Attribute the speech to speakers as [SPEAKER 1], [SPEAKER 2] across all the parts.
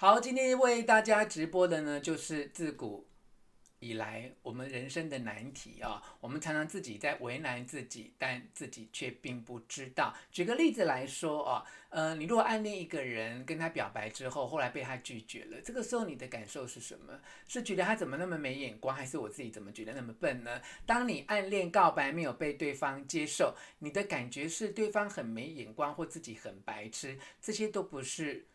[SPEAKER 1] 好，今天为大家直播的呢，就是自古以来我们人生的难题啊。我们常常自己在为难自己，但自己却并不知道。举个例子来说啊，呃，你如果暗恋一个人，跟他表白之后，后来被他拒绝了，这个时候你的感受是什么？是觉得他怎么那么没眼光，还是我自己怎么觉得那么笨呢？当你暗恋告白没有被对方接受，你的感觉是对方很没眼光，或自己很白痴，这些都不是。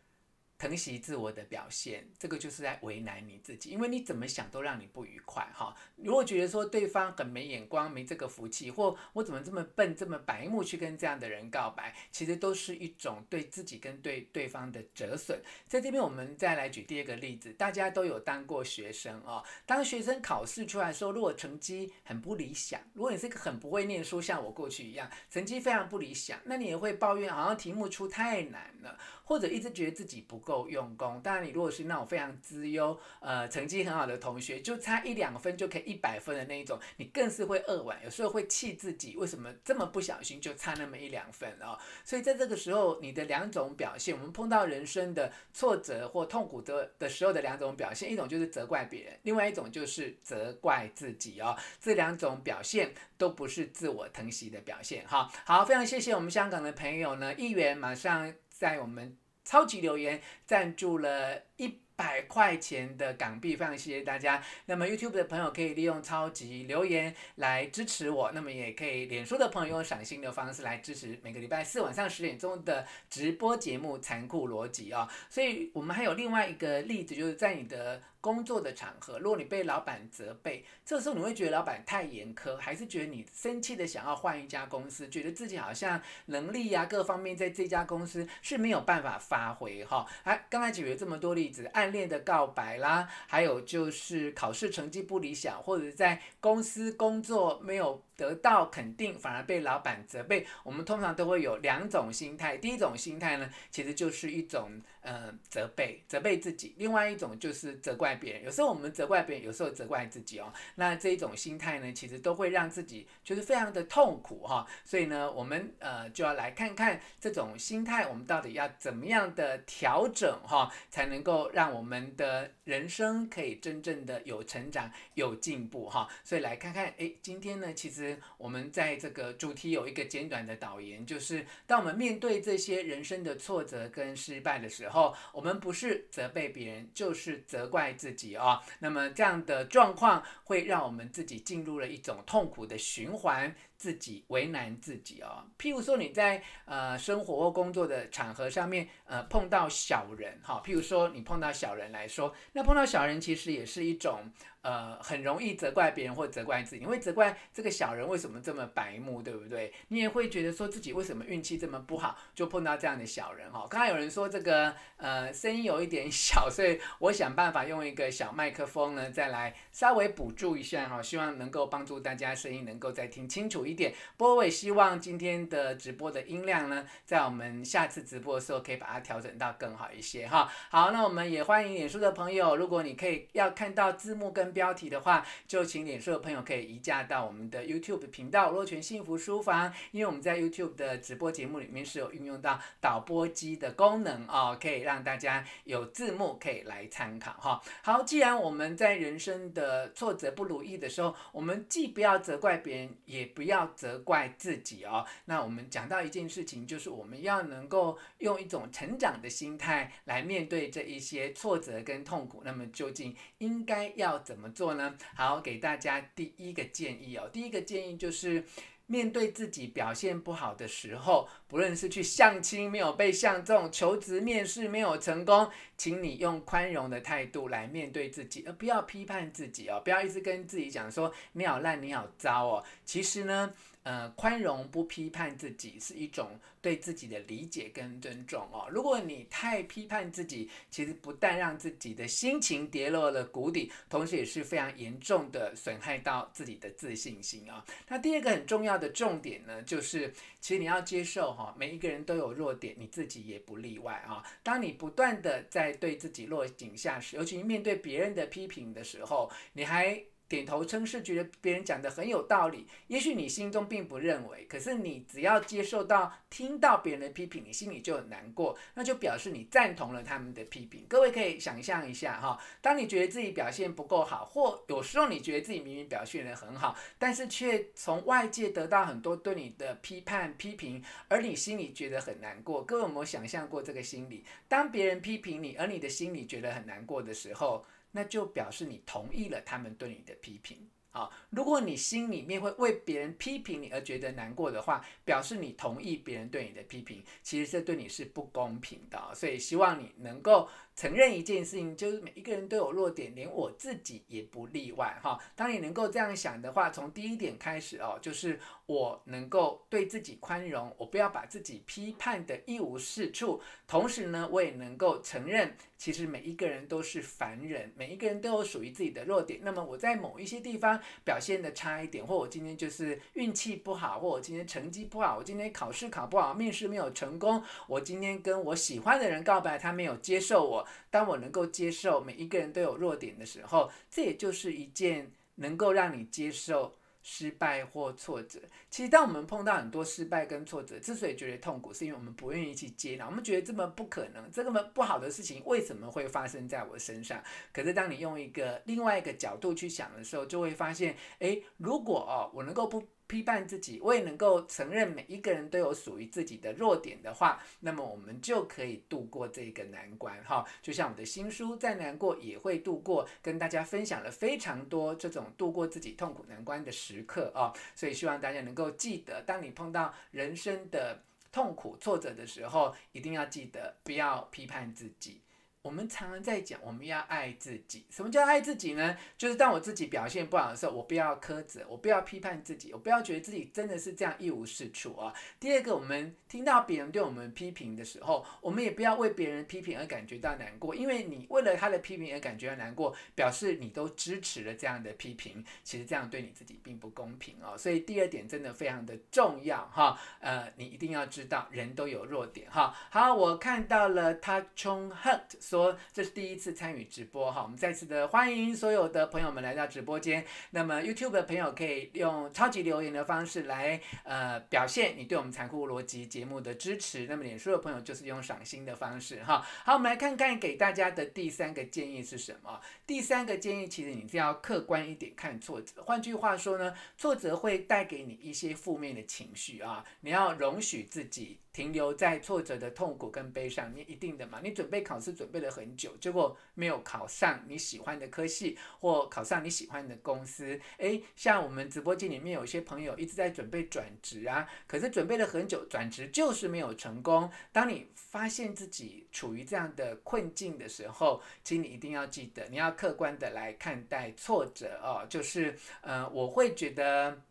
[SPEAKER 1] 疼惜自我的表现，这个就是在为难你自己，因为你怎么想都让你不愉快哈。如果觉得说对方很没眼光、没这个福气，或我怎么这么笨、这么白目去跟这样的人告白，其实都是一种对自己跟对对方的折损。在这边，我们再来举第二个例子，大家都有当过学生哦。当学生考试出来的时候，如果成绩很不理想，如果你是一个很不会念书，像我过去一样，成绩非常不理想，那你也会抱怨，好像题目出太难了。或者一直觉得自己不够用功，当然你如果是那种非常资优，呃，成绩很好的同学，就差一两分就可以一百分的那一种，你更是会扼腕，有时候会气自己为什么这么不小心就差那么一两分哦。所以在这个时候，你的两种表现，我们碰到人生的挫折或痛苦的的时候的两种表现，一种就是责怪别人，另外一种就是责怪自己哦。这两种表现都不是自我疼惜的表现。好，好，非常谢谢我们香港的朋友呢，议员马上。在我们超级留言赞助了一百块钱的港币，非常谢谢大家。那么 YouTube 的朋友可以利用超级留言来支持我，那么也可以脸书的朋友用赏心的方式来支持每个礼拜四晚上十点钟的直播节目《残酷逻辑》啊。所以我们还有另外一个例子，就是在你的。工作的场合，如果你被老板责备，这时候你会觉得老板太严苛，还是觉得你生气的想要换一家公司，觉得自己好像能力呀、各方面在这家公司是没有办法发挥哈？哎，刚才举了这么多例子，暗恋的告白啦，还有就是考试成绩不理想，或者在公司工作没有得到肯定，反而被老板责备，我们通常都会有两种心态。第一种心态呢，其实就是一种呃责备，责备自己；另外一种就是责怪别人。有时候我们责怪别人，有时候责怪自己哦。那这一种心态呢，其实都会让自己就是非常的痛苦哈。所以呢，我们呃就要来看看这种心态，我们到底要怎么样的调整哈，才能够让我们的人生可以真正的有成长、有进步哈。所以来看看，诶，今天呢，其实。我们在这个主题有一个简短的导言，就是当我们面对这些人生的挫折跟失败的时候，我们不是责备别人，就是责怪自己哦。那么这样的状况会让我们自己进入了一种痛苦的循环。自己为难自己哦，譬如说你在呃生活或工作的场合上面，呃碰到小人哈，譬如说你碰到小人来说，那碰到小人其实也是一种呃很容易责怪别人或责怪自己，你会责怪这个小人为什么这么白目，对不对？你也会觉得说自己为什么运气这么不好，就碰到这样的小人哈。刚才有人说这个呃声音有一点小，所以我想办法用一个小麦克风呢，再来稍微补助一下哈，希望能够帮助大家声音能够再听清楚一点，不过我也希望今天的直播的音量呢，在我们下次直播的时候可以把它调整到更好一些哈。好，那我们也欢迎脸书的朋友，如果你可以要看到字幕跟标题的话，就请脸书的朋友可以移驾到我们的 YouTube 频道“罗泉幸福书房”，因为我们在 YouTube 的直播节目里面是有运用到导播机的功能哦，可以让大家有字幕可以来参考哈。好，既然我们在人生的挫折不如意的时候，我们既不要责怪别人，也不要。要责怪自己哦。那我们讲到一件事情，就是我们要能够用一种成长的心态来面对这一些挫折跟痛苦。那么究竟应该要怎么做呢？好，给大家第一个建议哦。第一个建议就是，面对自己表现不好的时候，不论是去相亲没有被相中，求职面试没有成功，请你用宽容的态度来面对自己，而不要批判自己哦，不要一直跟自己讲说你好烂，你好糟哦。其实呢。呃，宽容不批判自己是一种对自己的理解跟尊重哦。如果你太批判自己，其实不但让自己的心情跌落了谷底，同时也是非常严重的损害到自己的自信心啊。那第二个很重要的重点呢，就是其实你要接受哈，每一个人都有弱点，你自己也不例外啊。当你不断的在对自己落井下石，尤其面对别人的批评的时候，你还点头称是，觉得别人讲的很有道理。也许你心中并不认为，可是你只要接受到、听到别人的批评，你心里就很难过，那就表示你赞同了他们的批评。各位可以想象一下哈，当你觉得自己表现不够好，或有时候你觉得自己明明表现得很好，但是却从外界得到很多对你的批判、批评，而你心里觉得很难过。各位有没有想象过这个心理？当别人批评你，而你的心里觉得很难过的时候，那就表示你同意了他们对你的批评啊！如果你心里面会为别人批评你而觉得难过的话，表示你同意别人对你的批评，其实这对你是不公平的。所以希望你能够。承认一件事情，就是每一个人都有弱点，连我自己也不例外哈。当你能够这样想的话，从第一点开始哦，就是我能够对自己宽容，我不要把自己批判得一无是处。同时呢，我也能够承认，其实每一个人都是凡人，每一个人都有属于自己的弱点。那么我在某一些地方表现得差一点，或我今天就是运气不好，或我今天成绩不好，我今天考试考不好，面试没有成功，我今天跟我喜欢的人告白，他没有接受我。当我能够接受每一个人都有弱点的时候，这也就是一件能够让你接受失败或挫折。其实，当我们碰到很多失败跟挫折，之所以觉得痛苦，是因为我们不愿意去接纳。我们觉得这么不可能，这么不好的事情为什么会发生在我身上？可是，当你用一个另外一个角度去想的时候，就会发现，诶，如果哦，我能够不。批判自己，我也能够承认每一个人都有属于自己的弱点的话，那么我们就可以度过这个难关哈。就像我的新书再难过也会度过，跟大家分享了非常多这种度过自己痛苦难关的时刻啊。所以希望大家能够记得，当你碰到人生的痛苦挫折的时候，一定要记得不要批判自己。我们常常在讲，我们要爱自己。什么叫爱自己呢？就是当我自己表现不好的时候，我不要苛责，我不要批判自己，我不要觉得自己真的是这样一无是处啊。第二个，我们听到别人对我们批评的时候，我们也不要为别人批评而感觉到难过，因为你为了他的批评而感觉到难过，表示你都支持了这样的批评，其实这样对你自己并不公平哦。所以第二点真的非常的重要哈，呃，你一定要知道人都有弱点哈。好，我看到了他冲 hurt 说这是第一次参与直播哈，我们再次的欢迎所有的朋友们来到直播间。那么 YouTube 的朋友可以用超级留言的方式来呃表现你对我们残酷逻辑节目的支持。那么脸书的朋友就是用赏心的方式哈。好，我们来看看给大家的第三个建议是什么？第三个建议其实你是要客观一点看挫折。换句话说呢，挫折会带给你一些负面的情绪啊，你要容许自己。停留在挫折的痛苦跟悲伤，你一定的嘛？你准备考试准备了很久，结果没有考上你喜欢的科系，或考上你喜欢的公司。诶，像我们直播间里面有些朋友一直在准备转职啊，可是准备了很久，转职就是没有成功。当你发现自己处于这样的困境的时候，请你一定要记得，你要客观的来看待挫折哦。就是，呃，我会觉得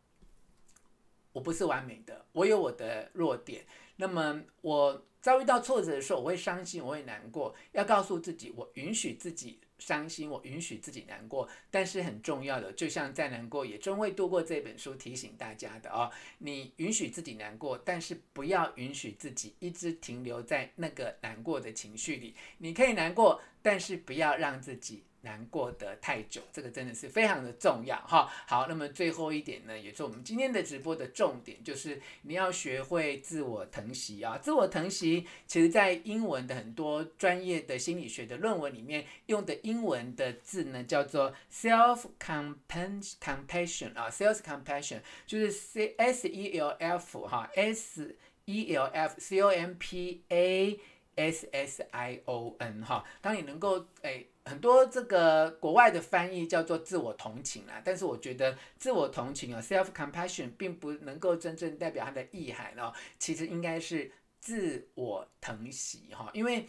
[SPEAKER 1] 我不是完美的，我有我的弱点。那么我遭遇到挫折的时候，我会伤心，我会难过。要告诉自己，我允许自己伤心，我允许自己难过。但是很重要的，就像再难过也终会度过这本书提醒大家的哦，你允许自己难过，但是不要允许自己一直停留在那个难过的情绪里。你可以难过，但是不要让自己。难过得太久，这个真的是非常的重要哈。好，那么最后一点呢，也是我们今天的直播的重点，就是你要学会自我疼惜啊。自我疼惜，其实在英文的很多专业的心理学的论文里面用的英文的字呢，叫做 self compassion 啊，self compassion 就是 c s e l f 哈，s e l f c o m p a s s i o n 哈。当你能够诶。很多这个国外的翻译叫做自我同情啊，但是我觉得自我同情啊，self compassion 并不能够真正代表它的意涵哦，其实应该是自我疼惜哈，因为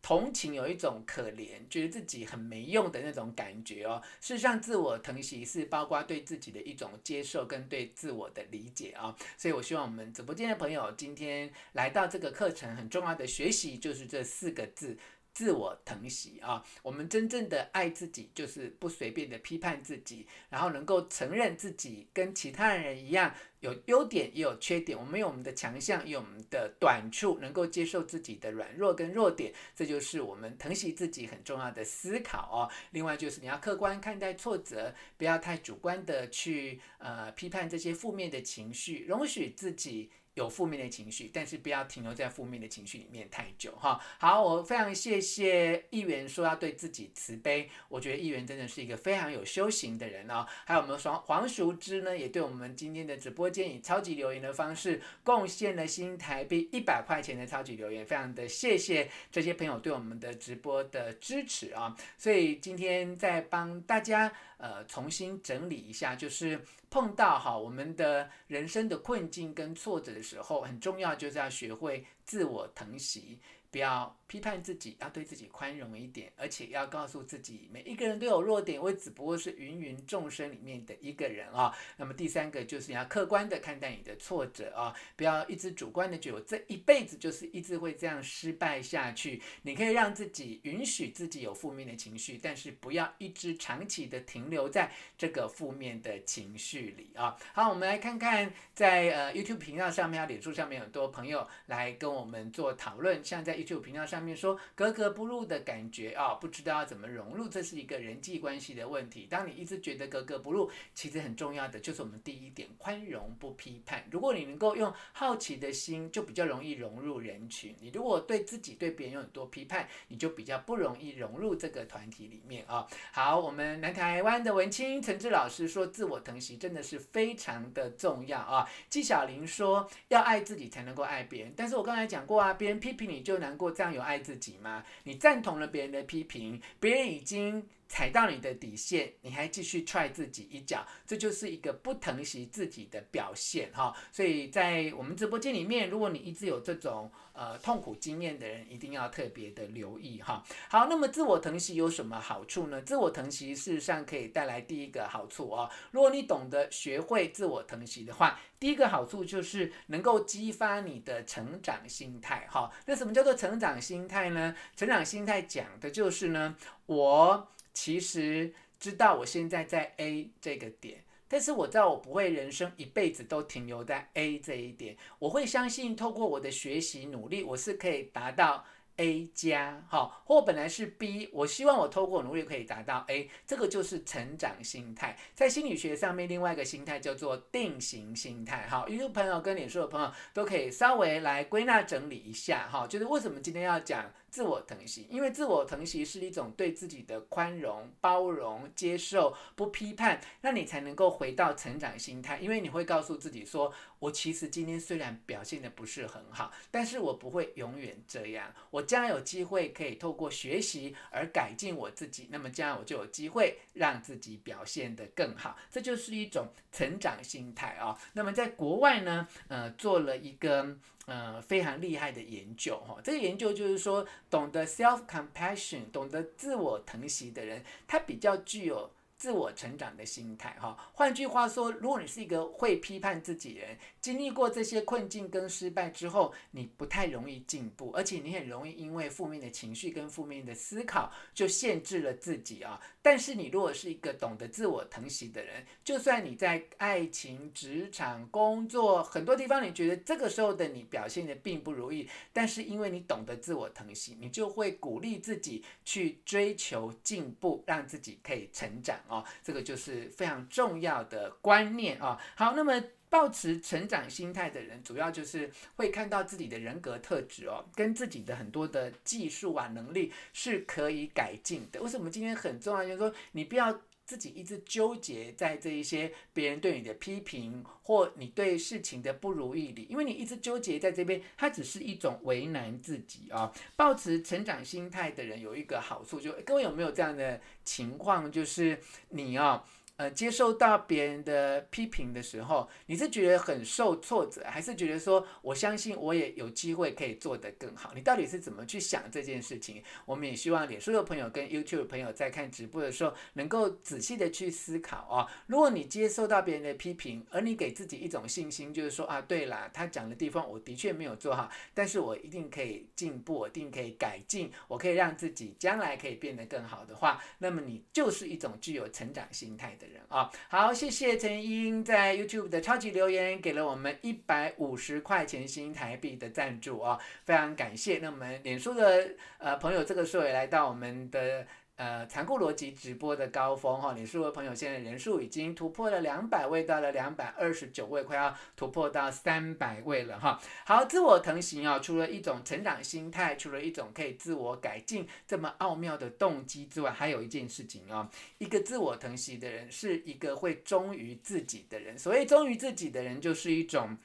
[SPEAKER 1] 同情有一种可怜，觉得自己很没用的那种感觉哦。事实上，自我疼惜是包括对自己的一种接受跟对自我的理解啊，所以我希望我们直播间的朋友今天来到这个课程，很重要的学习就是这四个字。自我疼惜啊，我们真正的爱自己，就是不随便的批判自己，然后能够承认自己跟其他人一样，有优点也有缺点，我们有我们的强项，有我们的短处，能够接受自己的软弱跟弱点，这就是我们疼惜自己很重要的思考哦。另外就是你要客观看待挫折，不要太主观的去呃批判这些负面的情绪，容许自己。有负面的情绪，但是不要停留在负面的情绪里面太久哈。好，我非常谢谢议员说要对自己慈悲，我觉得议员真的是一个非常有修行的人哦。还有我们黄黄淑芝呢，也对我们今天的直播间以超级留言的方式贡献了新台币一百块钱的超级留言，非常的谢谢这些朋友对我们的直播的支持啊。所以今天再帮大家。呃，重新整理一下，就是碰到哈我们的人生的困境跟挫折的时候，很重要就是要学会自我疼惜。不要批判自己，要对自己宽容一点，而且要告诉自己，每一个人都有弱点，我只不过是芸芸众生里面的一个人啊。那么第三个就是要客观的看待你的挫折啊，不要一直主观的觉得我这一辈子就是一直会这样失败下去。你可以让自己允许自己有负面的情绪，但是不要一直长期的停留在这个负面的情绪里啊。好，我们来看看在呃 YouTube 频道上面、脸书上面，很多朋友来跟我们做讨论，像在。YouTube 频道上上面说格格不入的感觉啊、不知道要怎么融入，这是一个人际关系的问题。当你一直觉得格格不入，其实很重要的就是我们第一点，宽容不批判。如果你能够用好奇的心，就比较容易融入人群。你如果对自己对别人有很多批判，你就比较不容易融入这个团体里面啊、好，我们南台湾的文青陈志老师说，自我疼惜真的是非常的重要啊。纪晓玲说，要爱自己才能够爱别人。但是我刚才讲过啊，别人批评你就难过这样有爱自己吗？你赞同了别人的批评，别人已经踩到你的底线，你还继续踹自己一脚，这就是一个不疼惜自己的表现哈。所以在我们直播间里面，如果你一直有这种呃痛苦经验的人，一定要特别的留意哈。好，那么自我疼惜有什么好处呢？自我疼惜事实上可以带来第一个好处哦。如果你懂得学会自我疼惜的话，第一个好处就是能够激发你的成长心态哈。那什么叫做成长心态呢？成长心态讲的就是呢，我。其实知道我现在在 A 这个点，但是我知道我不会人生一辈子都停留在 A 这一点。我会相信，透过我的学习努力，我是可以达到 A 加，好，或本来是 B，我希望我透过努力可以达到 A，这个就是成长心态。在心理学上面，另外一个心态叫做定型心态。好，YouTube 朋友跟脸书的朋友都可以稍微来归纳整理一下，哈，就是为什么今天要讲。自我疼惜，因为自我疼惜是一种对自己的宽容、包容、接受、不批判，那你才能够回到成长心态。因为你会告诉自己说：“我其实今天虽然表现得不是很好，但是我不会永远这样。我将来有机会可以透过学习而改进我自己，那么将来我就有机会让自己表现得更好。这就是一种成长心态啊、哦。那么在国外呢，呃，做了一个。呃，非常厉害的研究哈，这个研究就是说，懂得 self compassion，懂得自我疼惜的人，他比较具有。自我成长的心态，哈，换句话说，如果你是一个会批判自己人，经历过这些困境跟失败之后，你不太容易进步，而且你很容易因为负面的情绪跟负面的思考就限制了自己啊。但是你如果是一个懂得自我疼惜的人，就算你在爱情、职场、工作很多地方，你觉得这个时候的你表现得并不如意，但是因为你懂得自我疼惜，你就会鼓励自己去追求进步，让自己可以成长。哦，这个就是非常重要的观念啊。好，那么保持成长心态的人，主要就是会看到自己的人格特质哦，跟自己的很多的技术啊能力是可以改进的。为什么今天很重要？就是说你不要。自己一直纠结在这一些别人对你的批评或你对事情的不如意里，因为你一直纠结在这边，它只是一种为难自己啊。抱持成长心态的人有一个好处，就各位有没有这样的情况？就是你啊。呃，接受到别人的批评的时候，你是觉得很受挫折，还是觉得说我相信我也有机会可以做得更好？你到底是怎么去想这件事情？我们也希望脸书的朋友跟 YouTube 朋友在看直播的时候，能够仔细的去思考哦。如果你接受到别人的批评，而你给自己一种信心，就是说啊，对啦，他讲的地方我的确没有做好，但是我一定可以进步，我一定可以改进，我可以让自己将来可以变得更好的话，那么你就是一种具有成长心态的。啊。好，谢谢陈英在 YouTube 的超级留言，给了我们一百五十块钱新台币的赞助啊，非常感谢。那我们脸书的呃朋友，这个时候也来到我们的。呃，残酷逻辑直播的高峰哈，脸书的朋友现在人数已经突破了两百位，到了两百二十九位，快要突破到三百位了哈。好，自我疼惜啊，除了一种成长心态，除了一种可以自我改进这么奥妙的动机之外，还有一件事情啊，一个自我疼惜的人是一个会忠于自己的人。所谓忠于自己的人，就是一种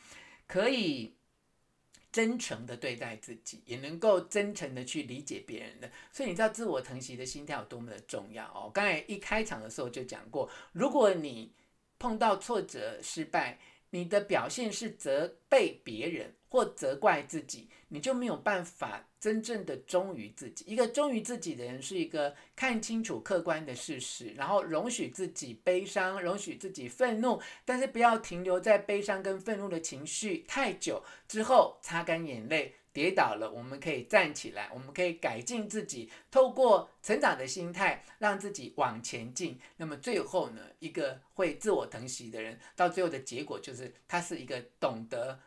[SPEAKER 1] 可以。真诚的对待自己，也能够真诚的去理解别人的，所以你知道自我疼惜的心态有多么的重要哦。刚才一开场的时候就讲过，如果你碰到挫折、失败，你的表现是责备别人或责怪自己，你就没有办法。真正的忠于自己，一个忠于自己的人是一个看清楚客观的事实，然后容许自己悲伤，容许自己愤怒，但是不要停留在悲伤跟愤怒的情绪太久之后，擦干眼泪，跌倒了，我们可以站起来，我们可以改进自己，透过成长的心态，让自己往前进。那么最后呢，一个会自我疼惜的人，到最后的结果就是他是一个懂得。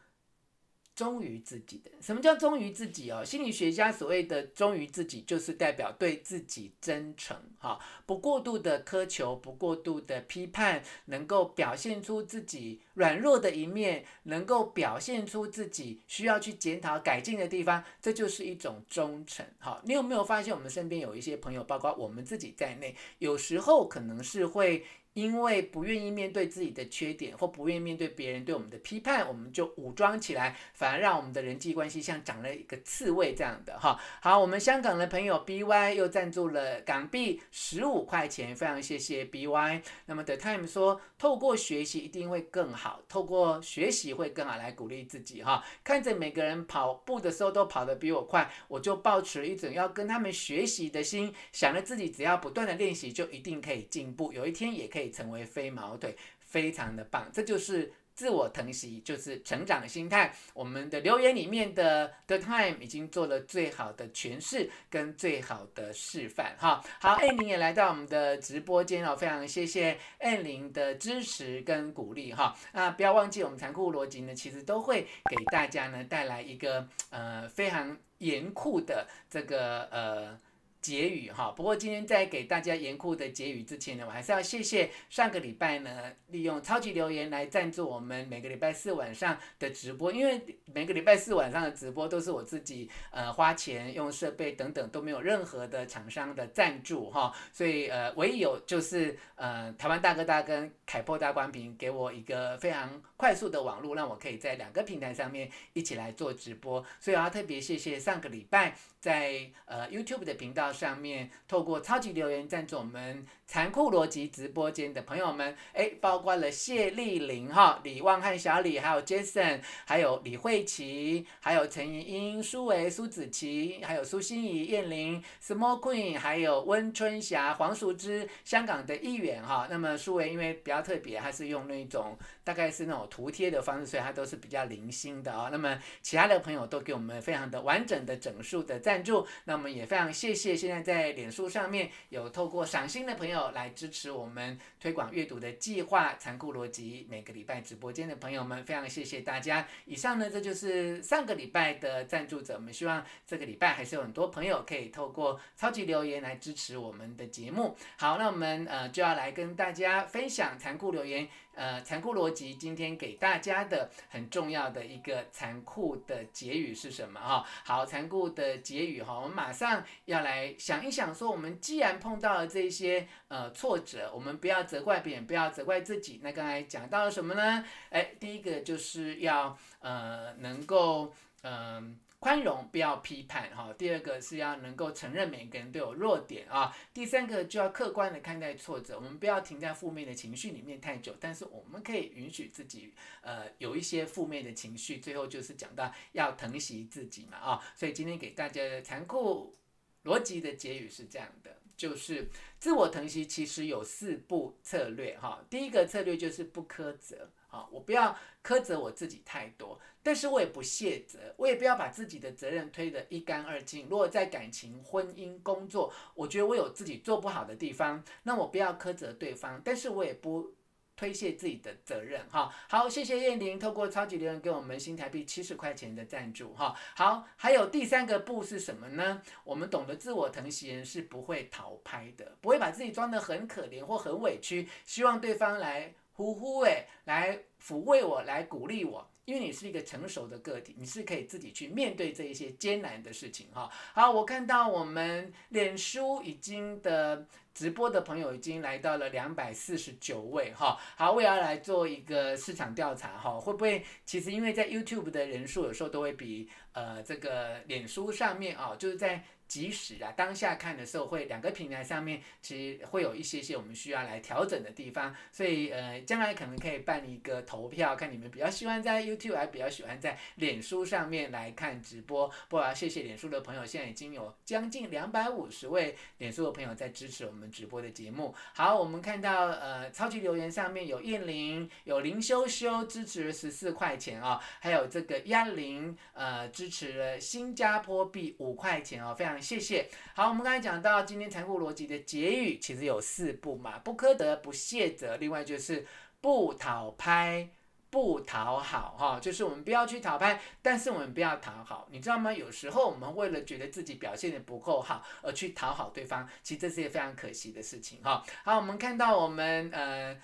[SPEAKER 1] 忠于自己的，什么叫忠于自己哦？心理学家所谓的忠于自己，就是代表对自己真诚，哈，不过度的苛求，不过度的批判，能够表现出自己软弱的一面，能够表现出自己需要去检讨改进的地方，这就是一种忠诚，哈。你有没有发现，我们身边有一些朋友，包括我们自己在内，有时候可能是会。因为不愿意面对自己的缺点，或不愿意面对别人对我们的批判，我们就武装起来，反而让我们的人际关系像长了一个刺猬这样的哈。好，我们香港的朋友 BY 又赞助了港币十五块钱，非常谢谢 BY。那么 The Time 说，透过学习一定会更好，透过学习会更好来鼓励自己哈。看着每个人跑步的时候都跑得比我快，我就抱持一种要跟他们学习的心，想着自己只要不断的练习，就一定可以进步，有一天也可以。成为飞毛腿，非常的棒，这就是自我疼惜，就是成长心态。我们的留言里面的 The Time 已经做了最好的诠释跟最好的示范哈。好，艾琳也来到我们的直播间哦，非常谢谢艾琳的支持跟鼓励哈。那不要忘记，我们残酷逻辑呢，其实都会给大家呢带来一个呃非常严酷的这个呃。结语哈，不过今天在给大家严酷的结语之前呢，我还是要谢谢上个礼拜呢，利用超级留言来赞助我们每个礼拜四晚上的直播，因为每个礼拜四晚上的直播都是我自己呃花钱用设备等等都没有任何的厂商的赞助哈，所以呃唯一有就是呃台湾大哥大跟凯擘大光屏给我一个非常快速的网络，让我可以在两个平台上面一起来做直播，所以我要特别谢谢上个礼拜在呃 YouTube 的频道。上面透过超级留言赞助我们残酷逻辑直播间的朋友们，哎，包括了谢丽玲哈、李旺汉、小李，还有 Jason，还有李慧琪，还有陈怡英、苏维、苏子琪，还有苏心怡、燕玲、Small Queen，还有温春霞、黄淑芝，香港的议员哈。那么苏维因为比较特别，他是用那种大概是那种图贴的方式，所以他都是比较零星的啊。那么其他的朋友都给我们非常的完整的整数的赞助，那么也非常谢谢。现在在脸书上面有透过赏心的朋友来支持我们推广阅读的计划，残酷逻辑每个礼拜直播间的朋友们，非常谢谢大家。以上呢，这就是上个礼拜的赞助者，我们希望这个礼拜还是有很多朋友可以透过超级留言来支持我们的节目。好，那我们呃就要来跟大家分享残酷留言。呃，残酷逻辑今天给大家的很重要的一个残酷的结语是什么？哈，好，残酷的结语哈，我们马上要来想一想，说我们既然碰到了这些呃挫折，我们不要责怪别人，不要责怪自己。那刚才讲到了什么呢？哎，第一个就是要呃能够嗯。宽容，不要批判，哈。第二个是要能够承认每个人都有弱点啊。第三个就要客观的看待挫折，我们不要停在负面的情绪里面太久，但是我们可以允许自己，呃，有一些负面的情绪。最后就是讲到要疼惜自己嘛，啊。所以今天给大家的残酷逻辑的结语是这样的，就是自我疼惜其实有四步策略，哈。第一个策略就是不苛责。啊，我不要苛责我自己太多，但是我也不卸责，我也不要把自己的责任推得一干二净。如果在感情、婚姻、工作，我觉得我有自己做不好的地方，那我不要苛责对方，但是我也不。推卸自己的责任哈，好，谢谢燕玲透过超级留言给我们新台币七十块钱的赞助哈，好，还有第三个不是什么呢？我们懂得自我疼惜人是不会讨拍的，不会把自己装得很可怜或很委屈，希望对方来呼呼诶，来抚慰我，来鼓励我。因为你是一个成熟的个体，你是可以自己去面对这一些艰难的事情哈。好，我看到我们脸书已经的直播的朋友已经来到了两百四十九位哈。好，我也要来做一个市场调查哈，会不会其实因为在 YouTube 的人数有时候都会比呃这个脸书上面啊，就是在。即时啊，当下看的时候会两个平台上面其实会有一些些我们需要来调整的地方，所以呃将来可能可以办一个投票，看你们比较喜欢在 YouTube 还比较喜欢在脸书上面来看直播。不过要谢谢脸书的朋友，现在已经有将近两百五十位脸书的朋友在支持我们直播的节目。好，我们看到呃超级留言上面有燕玲，有林修修支持了十四块钱、哦，还有这个鸭玲呃支持了新加坡币五块钱哦，非常。谢谢。好，我们刚才讲到今天残酷逻辑的结语，其实有四步嘛：不苛责、不卸责，另外就是不讨拍、不讨好。哈，就是我们不要去讨拍，但是我们不要讨好。你知道吗？有时候我们为了觉得自己表现得不够好而去讨好对方，其实这是一个非常可惜的事情。哈，好，我们看到我们呃。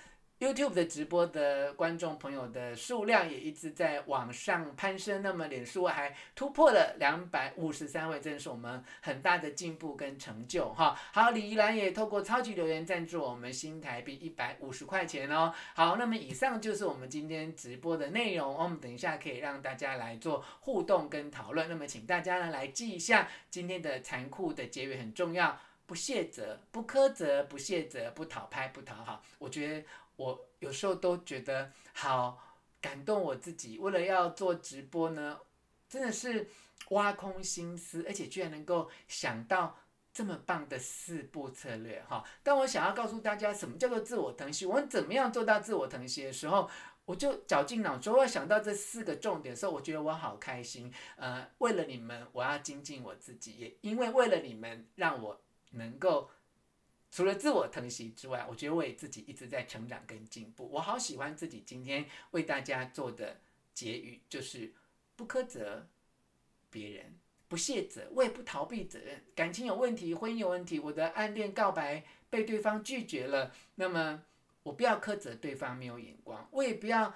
[SPEAKER 1] YouTube 的直播的观众朋友的数量也一直在往上攀升，那么脸书还突破了两百五十三位，真是我们很大的进步跟成就哈。好，李怡兰也透过超级留言赞助我们新台币一百五十块钱哦。好，那么以上就是我们今天直播的内容，我们等一下可以让大家来做互动跟讨论。那么请大家呢来记一下今天的残酷的结尾很重要，不卸责、不苛责、不卸责、不讨拍、不讨好。我觉得。我有时候都觉得好感动我自己，为了要做直播呢，真的是挖空心思，而且居然能够想到这么棒的四步策略哈。当我想要告诉大家什么叫做自我疼惜，我们怎么样做到自我疼惜的时候，我就绞尽脑汁，我想到这四个重点的时候，我觉得我好开心。呃，为了你们，我要精进我自己，也因为为了你们，让我能够。除了自我疼惜之外，我觉得我也自己一直在成长跟进步。我好喜欢自己今天为大家做的结语，就是不苛责别人，不卸责，我也不逃避责任。感情有问题，婚姻有问题，我的暗恋告白被对方拒绝了，那么我不要苛责对方没有眼光，我也不要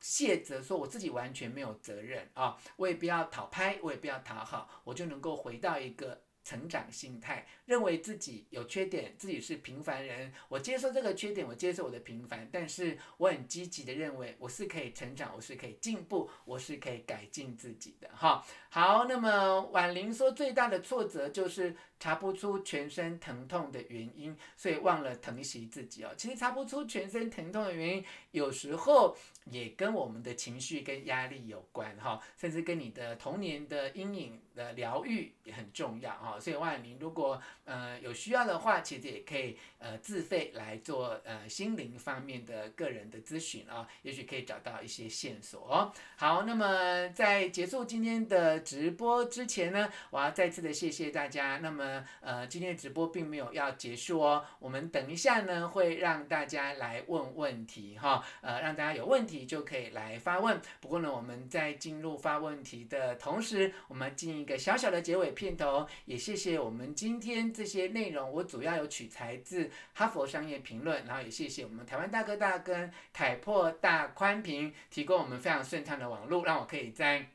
[SPEAKER 1] 卸责说我自己完全没有责任啊，我也不要讨拍，我也不要讨好，我就能够回到一个。成长心态，认为自己有缺点，自己是平凡人，我接受这个缺点，我接受我的平凡，但是我很积极的认为我是可以成长，我是可以进步，我是可以改进自己的哈。好，那么婉玲说最大的挫折就是查不出全身疼痛的原因，所以忘了疼惜自己哦。其实查不出全身疼痛的原因，有时候也跟我们的情绪跟压力有关哈，甚至跟你的童年的阴影的疗愈也很重要哈。所以万宁，如果呃有需要的话，其实也可以呃自费来做呃心灵方面的个人的咨询啊，也许可以找到一些线索哦。好，那么在结束今天的直播之前呢，我要再次的谢谢大家。那么呃今天的直播并没有要结束哦，我们等一下呢会让大家来问问题哈，呃让大家有问题就可以来发问。不过呢我们在进入发问题的同时，我们进一个小小的结尾片头，也谢谢我们今天这些内容，我主要有取材自《哈佛商业评论》，然后也谢谢我们台湾大哥大跟凯擘大宽频提供我们非常顺畅的网络，让我可以在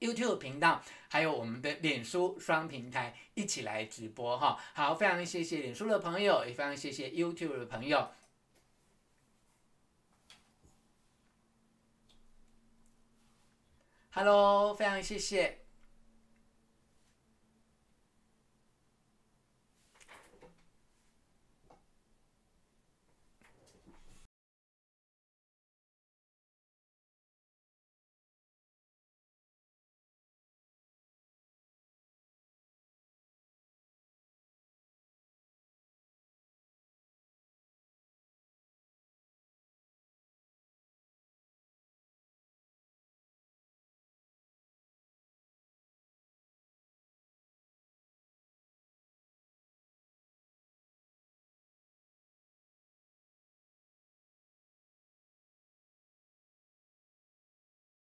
[SPEAKER 1] YouTube 频道还有我们的脸书双平台一起来直播哈。好，非常谢谢脸书的朋友，也非常谢谢 YouTube 的朋友。Hello，非常谢谢。